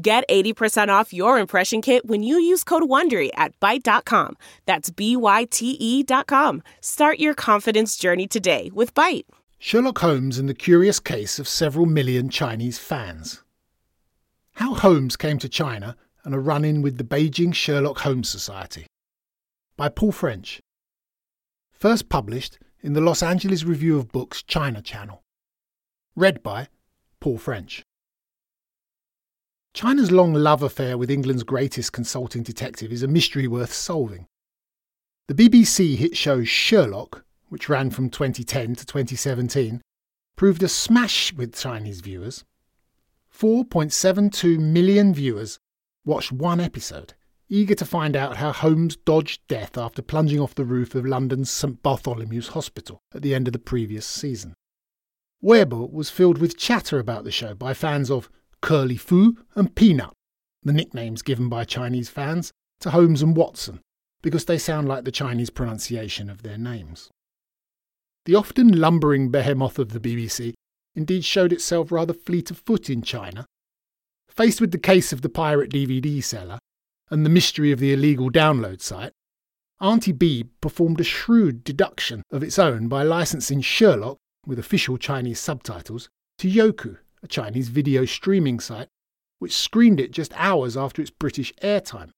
Get 80% off your impression kit when you use code WONDERY at Byte.com. That's B-Y-T-E dot com. Start your confidence journey today with Byte. Sherlock Holmes and the curious case of several million Chinese fans. How Holmes came to China and a run-in with the Beijing Sherlock Holmes Society. By Paul French. First published in the Los Angeles Review of Books China Channel. Read by Paul French. China's long love affair with England's greatest consulting detective is a mystery worth solving. The BBC hit show Sherlock, which ran from 2010 to 2017, proved a smash with Chinese viewers. 4.72 million viewers watched one episode, eager to find out how Holmes dodged death after plunging off the roof of London's St Bartholomew's Hospital at the end of the previous season. Weibo was filled with chatter about the show by fans of Curly Fu, and Peanut, the nicknames given by Chinese fans to Holmes and Watson, because they sound like the Chinese pronunciation of their names. The often lumbering behemoth of the BBC indeed showed itself rather fleet of foot in China. Faced with the case of the pirate DVD seller and the mystery of the illegal download site, Auntie B performed a shrewd deduction of its own by licensing Sherlock, with official Chinese subtitles, to Youku, a Chinese video streaming site, which screened it just hours after its British airtime.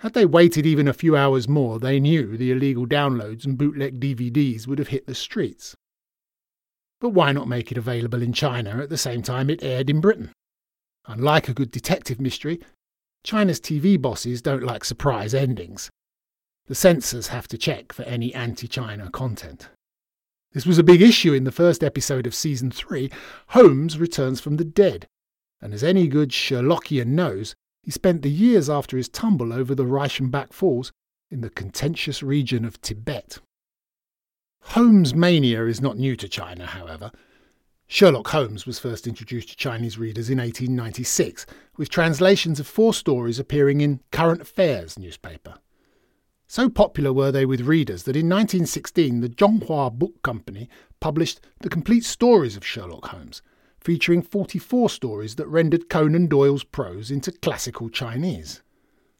Had they waited even a few hours more, they knew the illegal downloads and bootleg DVDs would have hit the streets. But why not make it available in China at the same time it aired in Britain? Unlike a good detective mystery, China's TV bosses don't like surprise endings. The censors have to check for any anti China content. This was a big issue in the first episode of season 3. Holmes returns from the dead, and as any good Sherlockian knows, he spent the years after his tumble over the Reichenbach Falls in the contentious region of Tibet. Holmes mania is not new to China, however. Sherlock Holmes was first introduced to Chinese readers in 1896, with translations of four stories appearing in Current Affairs newspaper. So popular were they with readers that in 1916 the Zhonghua Book Company published the complete stories of Sherlock Holmes, featuring 44 stories that rendered Conan Doyle's prose into classical Chinese.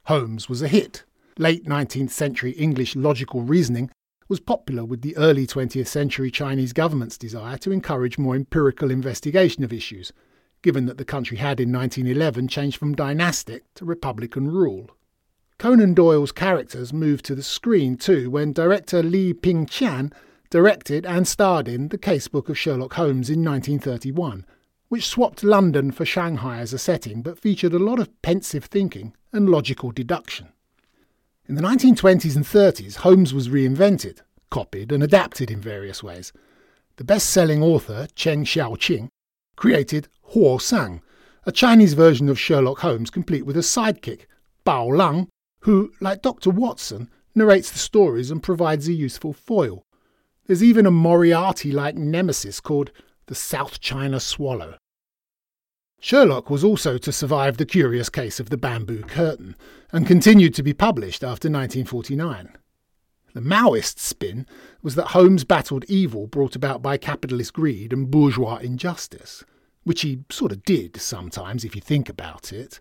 Holmes was a hit. Late 19th century English logical reasoning was popular with the early 20th century Chinese government's desire to encourage more empirical investigation of issues, given that the country had in 1911 changed from dynastic to republican rule. Conan Doyle's characters moved to the screen too when director Li Ping-chan directed and starred in The Casebook of Sherlock Holmes in 1931, which swapped London for Shanghai as a setting but featured a lot of pensive thinking and logical deduction. In the 1920s and 30s, Holmes was reinvented, copied, and adapted in various ways. The best selling author, Cheng Xiaoqing, created Huo Sang, a Chinese version of Sherlock Holmes complete with a sidekick, Bao Lang, who, like Dr. Watson, narrates the stories and provides a useful foil. There's even a Moriarty like nemesis called the South China Swallow. Sherlock was also to survive the curious case of the bamboo curtain, and continued to be published after 1949. The Maoist spin was that Holmes battled evil brought about by capitalist greed and bourgeois injustice, which he sort of did sometimes if you think about it.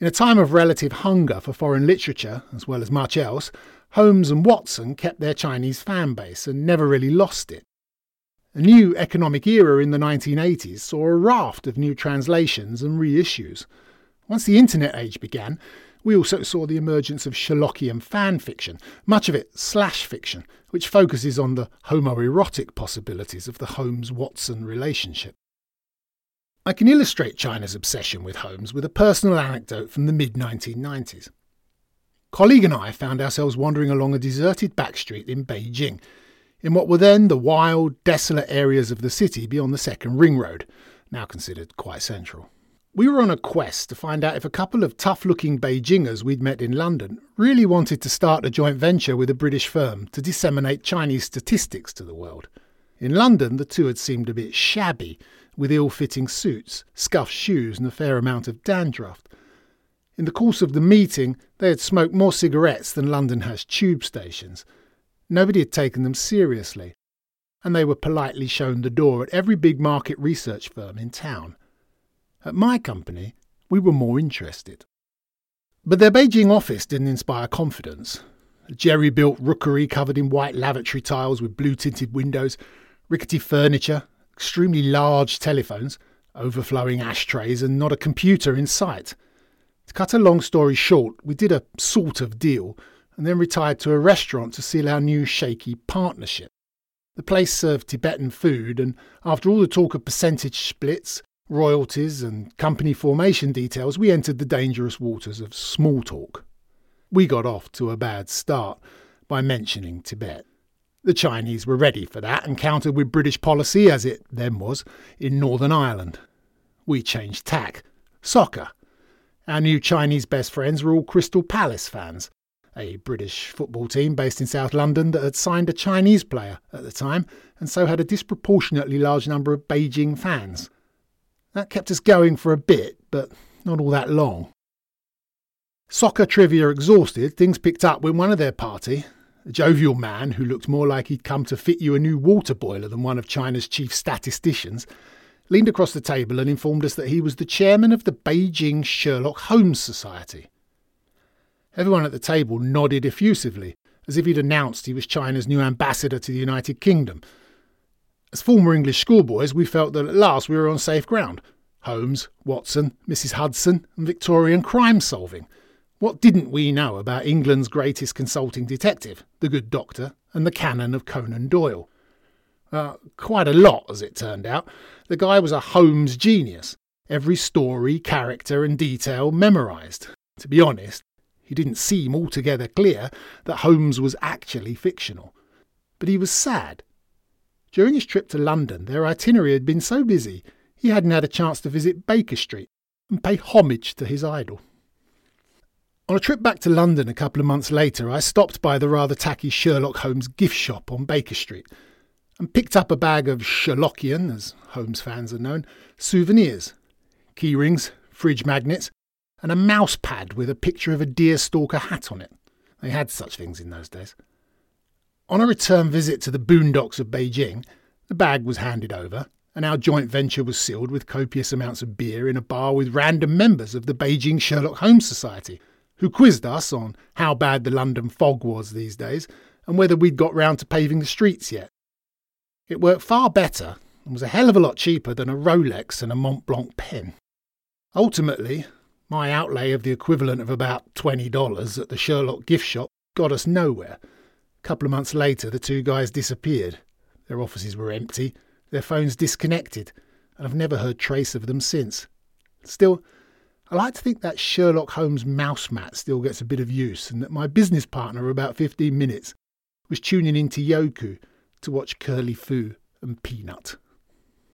In a time of relative hunger for foreign literature, as well as much else, Holmes and Watson kept their Chinese fan base and never really lost it. A new economic era in the 1980s saw a raft of new translations and reissues. Once the internet age began, we also saw the emergence of Sherlockian fan fiction, much of it slash fiction, which focuses on the homoerotic possibilities of the Holmes Watson relationship. I can illustrate China's obsession with Holmes with a personal anecdote from the mid 1990s. Colleague and I found ourselves wandering along a deserted back street in Beijing, in what were then the wild, desolate areas of the city beyond the second ring road, now considered quite central. We were on a quest to find out if a couple of tough looking Beijingers we'd met in London really wanted to start a joint venture with a British firm to disseminate Chinese statistics to the world. In London, the two had seemed a bit shabby, with ill fitting suits, scuffed shoes, and a fair amount of dandruff. In the course of the meeting, they had smoked more cigarettes than London has tube stations. Nobody had taken them seriously, and they were politely shown the door at every big market research firm in town. At my company, we were more interested. But their Beijing office didn't inspire confidence. A jerry built rookery covered in white lavatory tiles with blue tinted windows, rickety furniture, extremely large telephones, overflowing ashtrays, and not a computer in sight. To cut a long story short, we did a sort of deal and then retired to a restaurant to seal our new shaky partnership. The place served Tibetan food, and after all the talk of percentage splits, royalties, and company formation details, we entered the dangerous waters of small talk. We got off to a bad start by mentioning Tibet. The Chinese were ready for that and countered with British policy, as it then was, in Northern Ireland. We changed tack. Soccer. Our new Chinese best friends were all Crystal Palace fans, a British football team based in South London that had signed a Chinese player at the time and so had a disproportionately large number of Beijing fans. That kept us going for a bit, but not all that long. Soccer trivia exhausted, things picked up when one of their party, a jovial man who looked more like he'd come to fit you a new water boiler than one of China's chief statisticians, leaned across the table and informed us that he was the chairman of the Beijing Sherlock Holmes Society. Everyone at the table nodded effusively, as if he'd announced he was China's new ambassador to the United Kingdom. As former English schoolboys, we felt that at last we were on safe ground. Holmes, Watson, Mrs. Hudson, and Victorian crime solving. What didn't we know about England's greatest consulting detective, the good doctor, and the canon of Conan Doyle? Uh, quite a lot, as it turned out. The guy was a Holmes genius. Every story, character, and detail memorised. To be honest, he didn't seem altogether clear that Holmes was actually fictional. But he was sad. During his trip to London, their itinerary had been so busy he hadn't had a chance to visit Baker Street and pay homage to his idol. On a trip back to London a couple of months later, I stopped by the rather tacky Sherlock Holmes gift shop on Baker Street and picked up a bag of Sherlockian, as Holmes fans are known, souvenirs keyrings, fridge magnets, and a mouse pad with a picture of a deerstalker hat on it. They had such things in those days. On a return visit to the boondocks of Beijing, the bag was handed over, and our joint venture was sealed with copious amounts of beer in a bar with random members of the Beijing Sherlock Holmes Society, who quizzed us on how bad the London fog was these days and whether we'd got round to paving the streets yet. It worked far better and was a hell of a lot cheaper than a Rolex and a Mont Blanc pen. Ultimately, my outlay of the equivalent of about $20 at the Sherlock gift shop got us nowhere. A couple of months later, the two guys disappeared. Their offices were empty, their phones disconnected, and I've never heard trace of them since. Still, I like to think that Sherlock Holmes mouse mat still gets a bit of use, and that my business partner of about 15 minutes was tuning into Youku to watch Curly Fu and Peanut.